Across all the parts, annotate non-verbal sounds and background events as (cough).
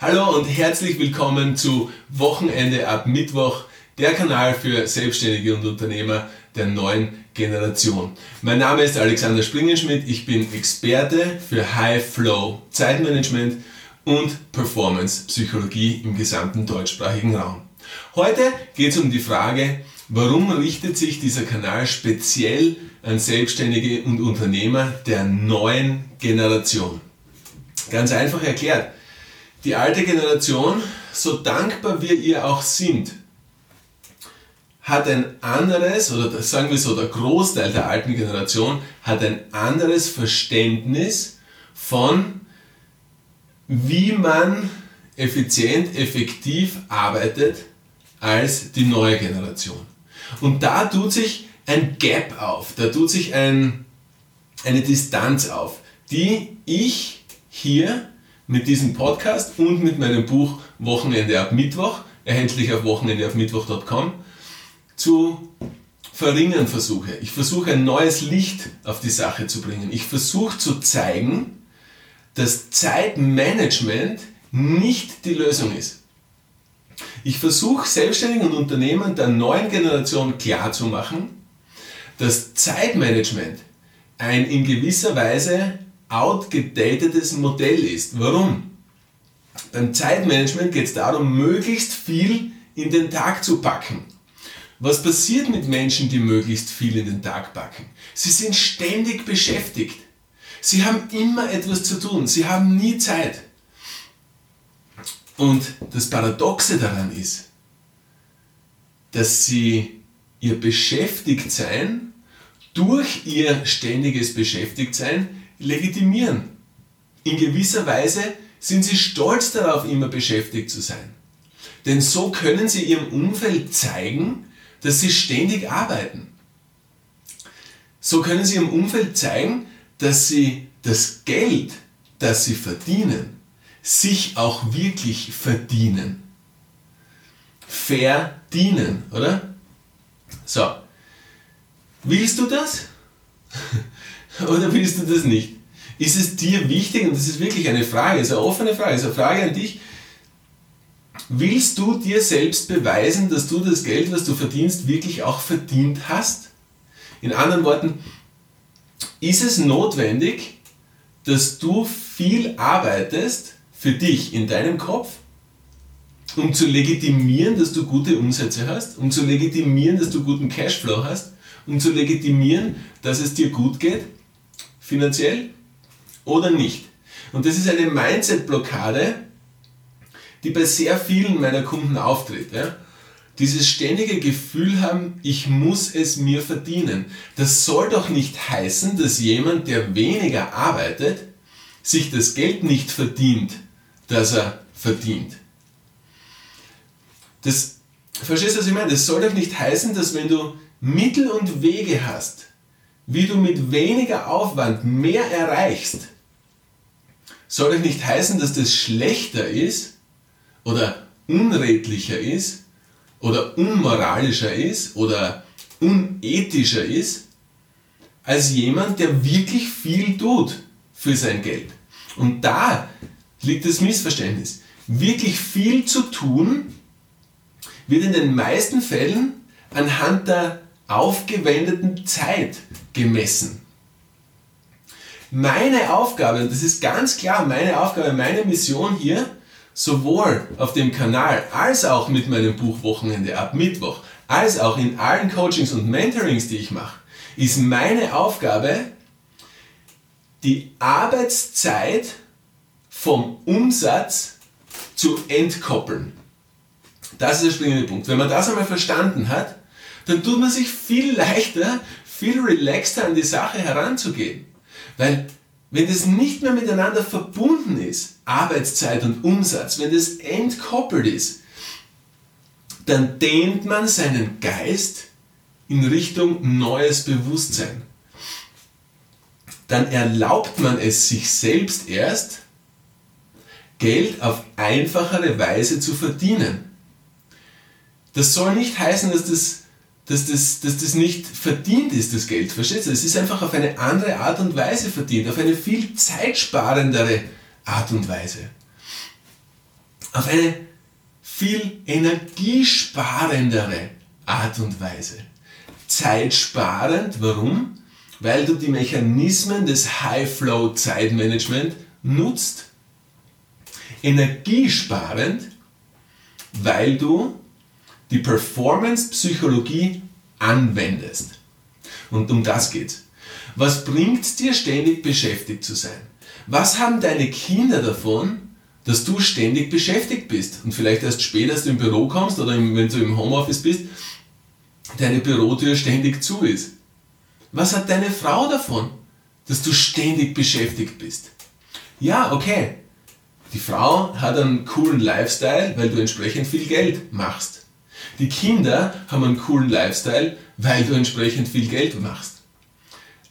Hallo und herzlich willkommen zu Wochenende ab Mittwoch, der Kanal für Selbstständige und Unternehmer der neuen Generation. Mein Name ist Alexander Springenschmidt, ich bin Experte für High Flow Zeitmanagement und Performance Psychologie im gesamten deutschsprachigen Raum. Heute geht es um die Frage, warum richtet sich dieser Kanal speziell an Selbstständige und Unternehmer der neuen Generation. Ganz einfach erklärt, die alte Generation, so dankbar wir ihr auch sind, hat ein anderes, oder sagen wir so, der Großteil der alten Generation hat ein anderes Verständnis von, wie man effizient, effektiv arbeitet als die neue Generation. Und da tut sich ein Gap auf, da tut sich ein, eine Distanz auf, die ich hier mit diesem Podcast und mit meinem Buch Wochenende ab Mittwoch, erhältlich auf wochenendeabmittwoch.com, zu verringern versuche. Ich versuche ein neues Licht auf die Sache zu bringen. Ich versuche zu zeigen, dass Zeitmanagement nicht die Lösung ist. Ich versuche Selbstständigen und Unternehmern der neuen Generation klarzumachen, dass Zeitmanagement ein in gewisser Weise outgedatetes Modell ist. Warum? Beim Zeitmanagement geht es darum, möglichst viel in den Tag zu packen. Was passiert mit Menschen, die möglichst viel in den Tag packen? Sie sind ständig beschäftigt. Sie haben immer etwas zu tun. Sie haben nie Zeit. Und das Paradoxe daran ist, dass sie ihr Beschäftigtsein durch ihr ständiges Beschäftigtsein legitimieren. In gewisser Weise sind sie stolz darauf, immer beschäftigt zu sein. Denn so können sie ihrem Umfeld zeigen, dass sie ständig arbeiten. So können sie ihrem Umfeld zeigen, dass sie das Geld, das sie verdienen, sich auch wirklich verdienen. Verdienen, oder? So. Willst du das? (laughs) Oder willst du das nicht? Ist es dir wichtig, und das ist wirklich eine Frage, ist eine offene Frage, ist eine Frage an dich, willst du dir selbst beweisen, dass du das Geld, was du verdienst, wirklich auch verdient hast? In anderen Worten, ist es notwendig, dass du viel arbeitest für dich in deinem Kopf, um zu legitimieren, dass du gute Umsätze hast, um zu legitimieren, dass du guten Cashflow hast, um zu legitimieren, dass es dir gut geht? finanziell oder nicht. Und das ist eine Mindset-Blockade, die bei sehr vielen meiner Kunden auftritt. Ja? Dieses ständige Gefühl haben, ich muss es mir verdienen. Das soll doch nicht heißen, dass jemand, der weniger arbeitet, sich das Geld nicht verdient, das er verdient. Das, verstehst du, was ich meine? Das soll doch nicht heißen, dass wenn du Mittel und Wege hast, wie du mit weniger Aufwand mehr erreichst, soll doch nicht heißen, dass das schlechter ist oder unredlicher ist oder unmoralischer ist oder unethischer ist, als jemand, der wirklich viel tut für sein Geld. Und da liegt das Missverständnis. Wirklich viel zu tun wird in den meisten Fällen anhand der aufgewendeten Zeit gemessen. Meine Aufgabe, und das ist ganz klar meine Aufgabe, meine Mission hier, sowohl auf dem Kanal als auch mit meinem Buch Wochenende ab Mittwoch, als auch in allen Coachings und Mentorings, die ich mache, ist meine Aufgabe, die Arbeitszeit vom Umsatz zu entkoppeln. Das ist der springende Punkt. Wenn man das einmal verstanden hat, dann tut man sich viel leichter, viel relaxter an die Sache heranzugehen. Weil wenn das nicht mehr miteinander verbunden ist, Arbeitszeit und Umsatz, wenn das entkoppelt ist, dann dehnt man seinen Geist in Richtung neues Bewusstsein. Dann erlaubt man es sich selbst erst, Geld auf einfachere Weise zu verdienen. Das soll nicht heißen, dass das dass das, dass das nicht verdient ist, das Geld. Verstehst du? Es ist einfach auf eine andere Art und Weise verdient, auf eine viel zeitsparendere Art und Weise. auf eine viel energiesparendere Art und Weise. Zeitsparend, warum? Weil du die Mechanismen des High-Flow-Zeitmanagement nutzt. Energiesparend, weil du die Performance-Psychologie anwendest. Und um das geht's. Was bringt dir ständig beschäftigt zu sein? Was haben deine Kinder davon, dass du ständig beschäftigt bist und vielleicht erst später, als du im Büro kommst oder wenn du im Homeoffice bist, deine Bürotür ständig zu ist? Was hat deine Frau davon, dass du ständig beschäftigt bist? Ja, okay. Die Frau hat einen coolen Lifestyle, weil du entsprechend viel Geld machst. Die Kinder haben einen coolen Lifestyle, weil du entsprechend viel Geld machst.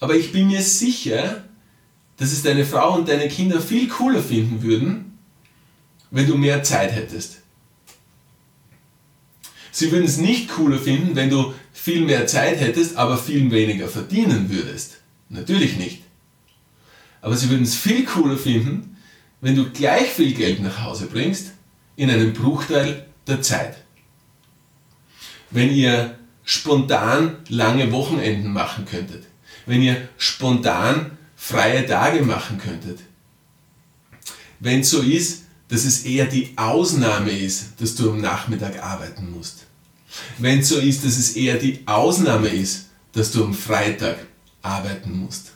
Aber ich bin mir sicher, dass es deine Frau und deine Kinder viel cooler finden würden, wenn du mehr Zeit hättest. Sie würden es nicht cooler finden, wenn du viel mehr Zeit hättest, aber viel weniger verdienen würdest. Natürlich nicht. Aber sie würden es viel cooler finden, wenn du gleich viel Geld nach Hause bringst, in einem Bruchteil der Zeit. Wenn ihr spontan lange Wochenenden machen könntet, wenn ihr spontan freie Tage machen könntet. Wenn es so ist, dass es eher die Ausnahme ist, dass du am Nachmittag arbeiten musst. Wenn es so ist, dass es eher die Ausnahme ist, dass du am Freitag arbeiten musst.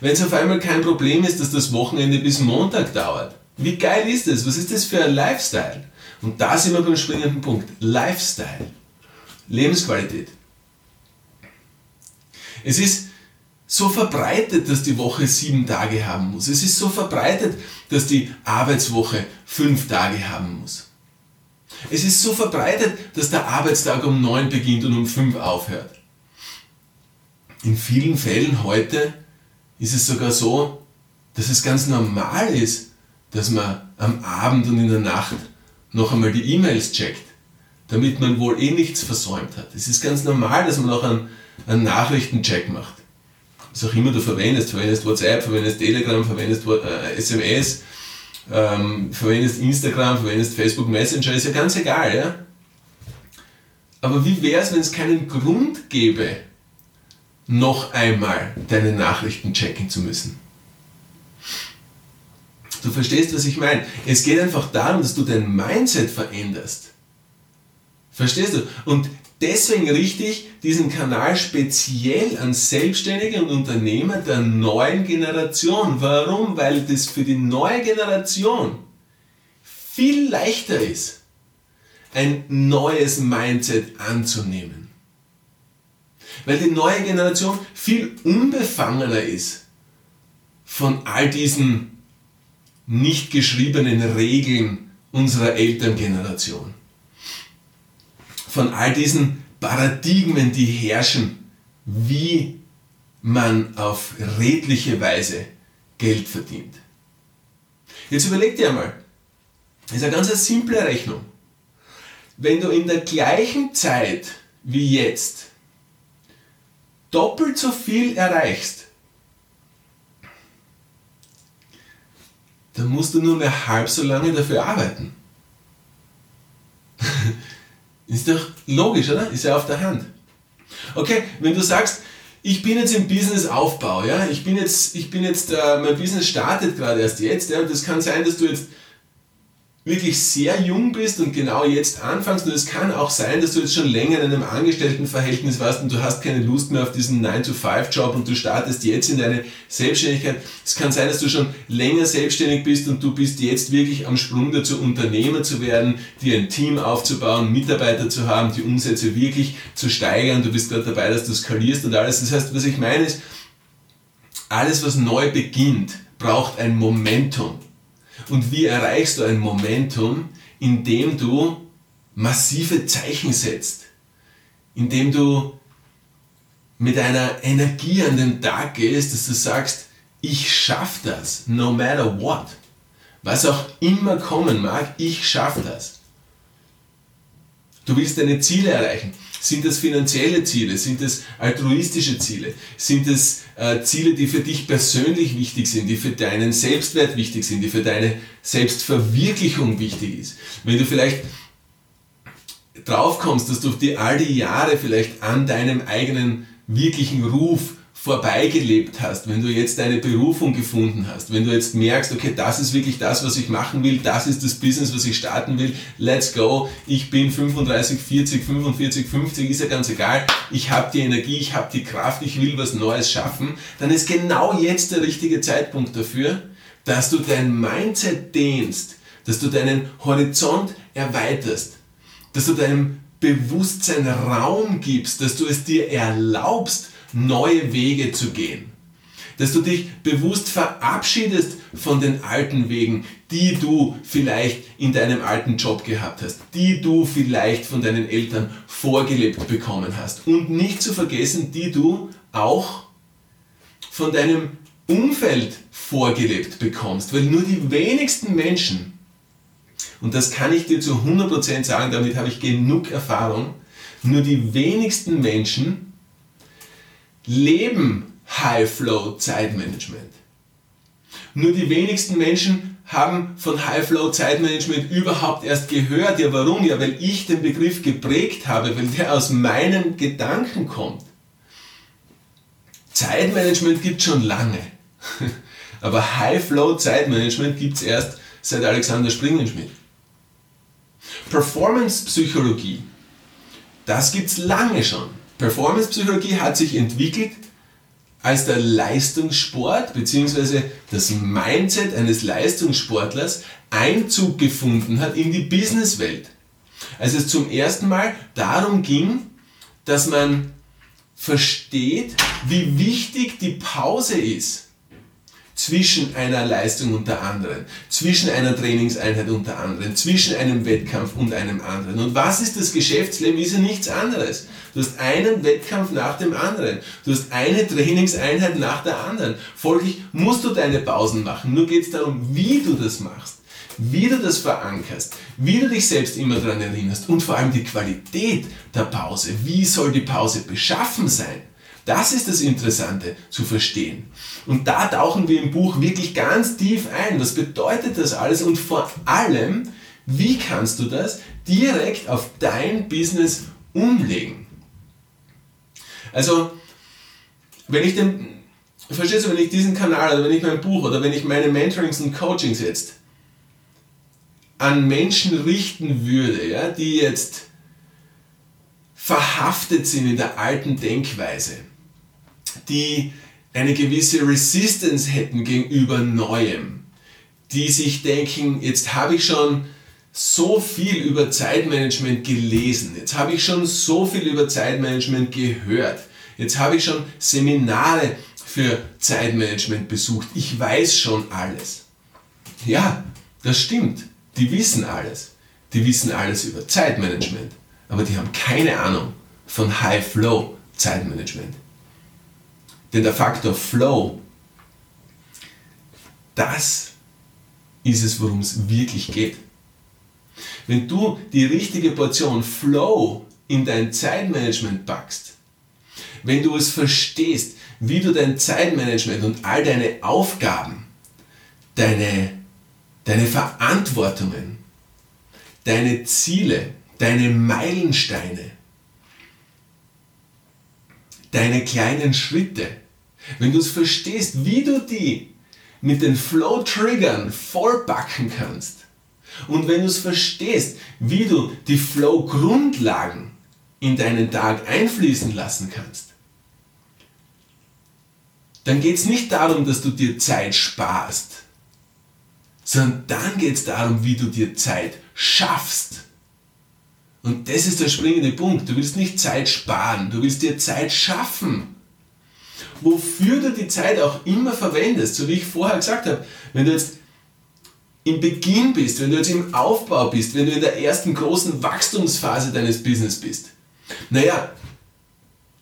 Wenn es auf einmal kein Problem ist, dass das Wochenende bis Montag dauert. Wie geil ist das? Was ist das für ein Lifestyle? Und da sind wir beim springenden Punkt. Lifestyle. Lebensqualität. Es ist so verbreitet, dass die Woche sieben Tage haben muss. Es ist so verbreitet, dass die Arbeitswoche fünf Tage haben muss. Es ist so verbreitet, dass der Arbeitstag um neun beginnt und um fünf aufhört. In vielen Fällen heute ist es sogar so, dass es ganz normal ist, dass man am Abend und in der Nacht noch einmal die E-Mails checkt, damit man wohl eh nichts versäumt hat. Es ist ganz normal, dass man noch einen, einen Nachrichtencheck macht was auch immer du verwendest, verwendest WhatsApp, verwendest Telegram, verwendest äh, SMS, ähm, verwendest Instagram, verwendest Facebook Messenger, ist ja ganz egal, ja. Aber wie wäre es, wenn es keinen Grund gäbe, noch einmal deine Nachrichten checken zu müssen? Du verstehst, was ich meine. Es geht einfach darum, dass du dein Mindset veränderst. Verstehst du? Und Deswegen richte ich diesen Kanal speziell an Selbstständige und Unternehmer der neuen Generation. Warum? Weil das für die neue Generation viel leichter ist, ein neues Mindset anzunehmen. Weil die neue Generation viel unbefangener ist von all diesen nicht geschriebenen Regeln unserer Elterngeneration von all diesen Paradigmen, die herrschen, wie man auf redliche Weise Geld verdient. Jetzt überleg dir einmal, das ist eine ganz simple Rechnung. Wenn du in der gleichen Zeit wie jetzt doppelt so viel erreichst, dann musst du nur mehr halb so lange dafür arbeiten. Ist doch logisch, oder? Ist ja auf der Hand. Okay, wenn du sagst, ich bin jetzt im Businessaufbau, ja, ich bin jetzt, ich bin jetzt, äh, mein Business startet gerade erst jetzt, ja, und das kann sein, dass du jetzt wirklich sehr jung bist und genau jetzt anfängst und es kann auch sein, dass du jetzt schon länger in einem Angestelltenverhältnis warst und du hast keine Lust mehr auf diesen 9-to-5-Job und du startest jetzt in deine Selbstständigkeit. Es kann sein, dass du schon länger selbstständig bist und du bist jetzt wirklich am Sprung dazu, Unternehmer zu werden, dir ein Team aufzubauen, Mitarbeiter zu haben, die Umsätze wirklich zu steigern. Du bist gerade dabei, dass du skalierst und alles. Das heißt, was ich meine ist, alles, was neu beginnt, braucht ein Momentum. Und wie erreichst du ein Momentum, indem du massive Zeichen setzt, indem du mit einer Energie an den Tag gehst, dass du sagst, ich schaff das, no matter what. Was auch immer kommen mag, ich schaff das. Du willst deine Ziele erreichen. Sind das finanzielle Ziele? Sind das altruistische Ziele? Sind es äh, Ziele, die für dich persönlich wichtig sind, die für deinen Selbstwert wichtig sind, die für deine Selbstverwirklichung wichtig ist? Wenn du vielleicht drauf kommst, dass du die all die Jahre vielleicht an deinem eigenen wirklichen Ruf vorbeigelebt hast, wenn du jetzt deine Berufung gefunden hast, wenn du jetzt merkst, okay, das ist wirklich das, was ich machen will, das ist das Business, was ich starten will, let's go, ich bin 35, 40, 45, 50, ist ja ganz egal, ich habe die Energie, ich habe die Kraft, ich will was Neues schaffen, dann ist genau jetzt der richtige Zeitpunkt dafür, dass du dein Mindset dehnst, dass du deinen Horizont erweiterst, dass du deinem Bewusstsein Raum gibst, dass du es dir erlaubst, neue Wege zu gehen. Dass du dich bewusst verabschiedest von den alten Wegen, die du vielleicht in deinem alten Job gehabt hast, die du vielleicht von deinen Eltern vorgelebt bekommen hast. Und nicht zu vergessen, die du auch von deinem Umfeld vorgelebt bekommst. Weil nur die wenigsten Menschen, und das kann ich dir zu 100% sagen, damit habe ich genug Erfahrung, nur die wenigsten Menschen leben High-Flow-Zeitmanagement. Nur die wenigsten Menschen haben von High-Flow-Zeitmanagement überhaupt erst gehört. Ja, warum? Ja, weil ich den Begriff geprägt habe, weil der aus meinen Gedanken kommt. Zeitmanagement gibt schon lange. (laughs) Aber High-Flow-Zeitmanagement gibt es erst seit Alexander Springenschmidt. Performance-Psychologie, das gibt es lange schon. Performance-Psychologie hat sich entwickelt, als der Leistungssport bzw. das Mindset eines Leistungssportlers Einzug gefunden hat in die Businesswelt. Als es zum ersten Mal darum ging, dass man versteht, wie wichtig die Pause ist zwischen einer Leistung und der anderen, zwischen einer Trainingseinheit und der anderen, zwischen einem Wettkampf und einem anderen. Und was ist das Geschäftsleben? Ist ja nichts anderes. Du hast einen Wettkampf nach dem anderen. Du hast eine Trainingseinheit nach der anderen. Folglich musst du deine Pausen machen. Nur geht es darum, wie du das machst wie du das verankerst, wie du dich selbst immer daran erinnerst und vor allem die Qualität der Pause. Wie soll die Pause beschaffen sein? Das ist das Interessante zu verstehen. Und da tauchen wir im Buch wirklich ganz tief ein. Was bedeutet das alles? Und vor allem, wie kannst du das direkt auf dein Business umlegen? Also, wenn ich den, verstehst du, wenn ich diesen Kanal oder wenn ich mein Buch oder wenn ich meine Mentorings und Coachings jetzt an Menschen richten würde, ja, die jetzt verhaftet sind in der alten Denkweise, die eine gewisse Resistance hätten gegenüber Neuem, die sich denken, jetzt habe ich schon so viel über Zeitmanagement gelesen, jetzt habe ich schon so viel über Zeitmanagement gehört, jetzt habe ich schon Seminare für Zeitmanagement besucht, ich weiß schon alles. Ja, das stimmt, die wissen alles, die wissen alles über Zeitmanagement, aber die haben keine Ahnung von High-Flow Zeitmanagement. Denn der Faktor Flow, das ist es, worum es wirklich geht. Wenn du die richtige Portion Flow in dein Zeitmanagement packst, wenn du es verstehst, wie du dein Zeitmanagement und all deine Aufgaben, deine, deine Verantwortungen, deine Ziele, deine Meilensteine, deine kleinen Schritte, wenn du es verstehst, wie du die mit den Flow-Triggern vollbacken kannst und wenn du es verstehst, wie du die Flow-Grundlagen in deinen Tag einfließen lassen kannst, dann geht es nicht darum, dass du dir Zeit sparst, sondern dann geht es darum, wie du dir Zeit schaffst. Und das ist der springende Punkt. Du willst nicht Zeit sparen, du willst dir Zeit schaffen. Wofür du die Zeit auch immer verwendest, so wie ich vorher gesagt habe, wenn du jetzt im Beginn bist, wenn du jetzt im Aufbau bist, wenn du in der ersten großen Wachstumsphase deines Business bist, naja,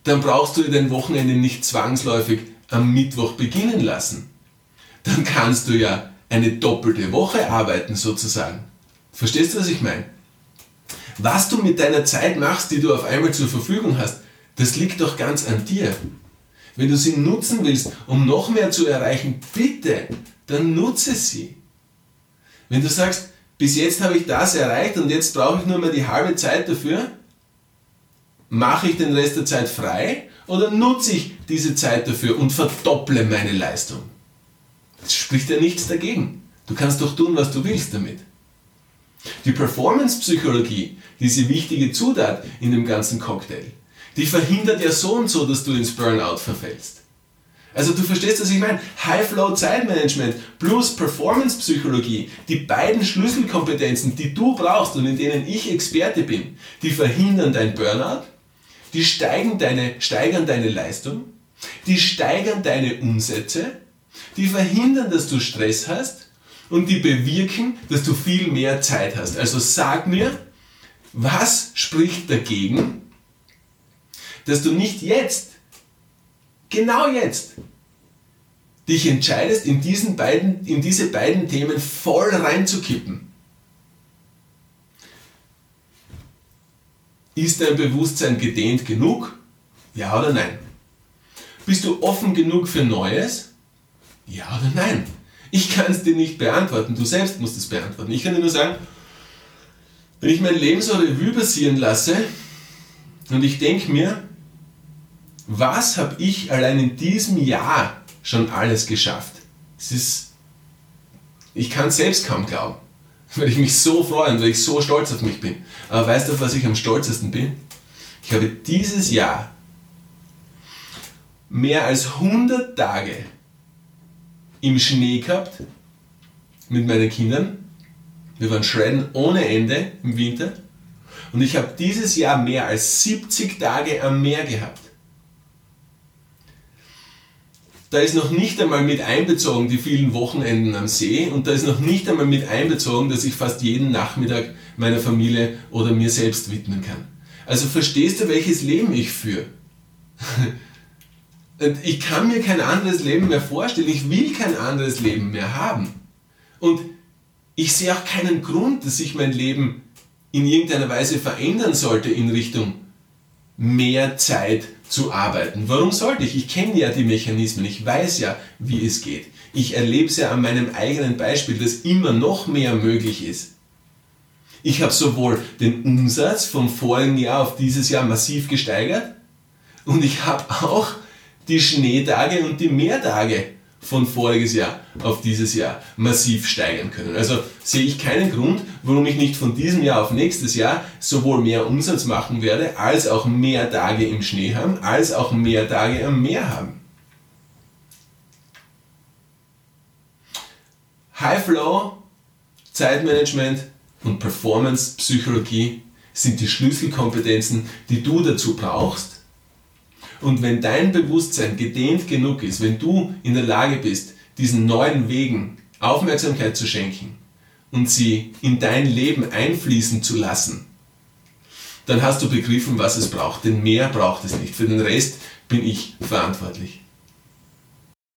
dann brauchst du dein Wochenende nicht zwangsläufig am Mittwoch beginnen lassen. Dann kannst du ja eine doppelte Woche arbeiten sozusagen. Verstehst du, was ich meine? Was du mit deiner Zeit machst, die du auf einmal zur Verfügung hast, das liegt doch ganz an dir. Wenn du sie nutzen willst, um noch mehr zu erreichen, bitte, dann nutze sie. Wenn du sagst, bis jetzt habe ich das erreicht und jetzt brauche ich nur mehr die halbe Zeit dafür, mache ich den Rest der Zeit frei oder nutze ich diese Zeit dafür und verdopple meine Leistung? Es spricht ja nichts dagegen. Du kannst doch tun, was du willst damit. Die Performance-Psychologie, diese wichtige Zutat in dem ganzen Cocktail, die verhindert ja so und so, dass du ins Burnout verfällst. Also du verstehst, was ich meine? High-Flow-Zeitmanagement plus Performance-Psychologie, die beiden Schlüsselkompetenzen, die du brauchst und in denen ich Experte bin, die verhindern dein Burnout, die steigern deine, steigern deine Leistung, die steigern deine Umsätze, die verhindern, dass du Stress hast und die bewirken, dass du viel mehr Zeit hast. Also sag mir, was spricht dagegen, dass du nicht jetzt, genau jetzt, dich entscheidest, in, diesen beiden, in diese beiden Themen voll reinzukippen. Ist dein Bewusstsein gedehnt genug? Ja oder nein? Bist du offen genug für Neues? Ja oder nein? Ich kann es dir nicht beantworten, du selbst musst es beantworten. Ich kann dir nur sagen, wenn ich mein Leben so Revue passieren lasse und ich denke mir, was habe ich allein in diesem Jahr schon alles geschafft? Es ist, ich kann es selbst kaum glauben, (laughs) weil ich mich so freue und weil ich so stolz auf mich bin. Aber weißt du, auf was ich am stolzesten bin? Ich habe dieses Jahr mehr als 100 Tage im Schnee gehabt mit meinen Kindern. Wir waren schredden ohne Ende im Winter. Und ich habe dieses Jahr mehr als 70 Tage am Meer gehabt. Da ist noch nicht einmal mit einbezogen die vielen Wochenenden am See und da ist noch nicht einmal mit einbezogen, dass ich fast jeden Nachmittag meiner Familie oder mir selbst widmen kann. Also verstehst du, welches Leben ich führe? (laughs) ich kann mir kein anderes Leben mehr vorstellen, ich will kein anderes Leben mehr haben. Und ich sehe auch keinen Grund, dass sich mein Leben in irgendeiner Weise verändern sollte in Richtung mehr Zeit zu arbeiten. Warum sollte ich? Ich kenne ja die Mechanismen, ich weiß ja, wie es geht. Ich erlebe es ja an meinem eigenen Beispiel, dass immer noch mehr möglich ist. Ich habe sowohl den Umsatz vom vorigen Jahr auf dieses Jahr massiv gesteigert und ich habe auch die Schneetage und die Mehrtage von voriges Jahr auf dieses Jahr massiv steigern können. Also sehe ich keinen Grund, warum ich nicht von diesem Jahr auf nächstes Jahr sowohl mehr Umsatz machen werde, als auch mehr Tage im Schnee haben, als auch mehr Tage am Meer haben. High Flow, Zeitmanagement und Performance Psychologie sind die Schlüsselkompetenzen, die du dazu brauchst, und wenn dein Bewusstsein gedehnt genug ist, wenn du in der Lage bist, diesen neuen Wegen Aufmerksamkeit zu schenken und sie in dein Leben einfließen zu lassen, dann hast du begriffen, was es braucht. Denn mehr braucht es nicht. Für den Rest bin ich verantwortlich.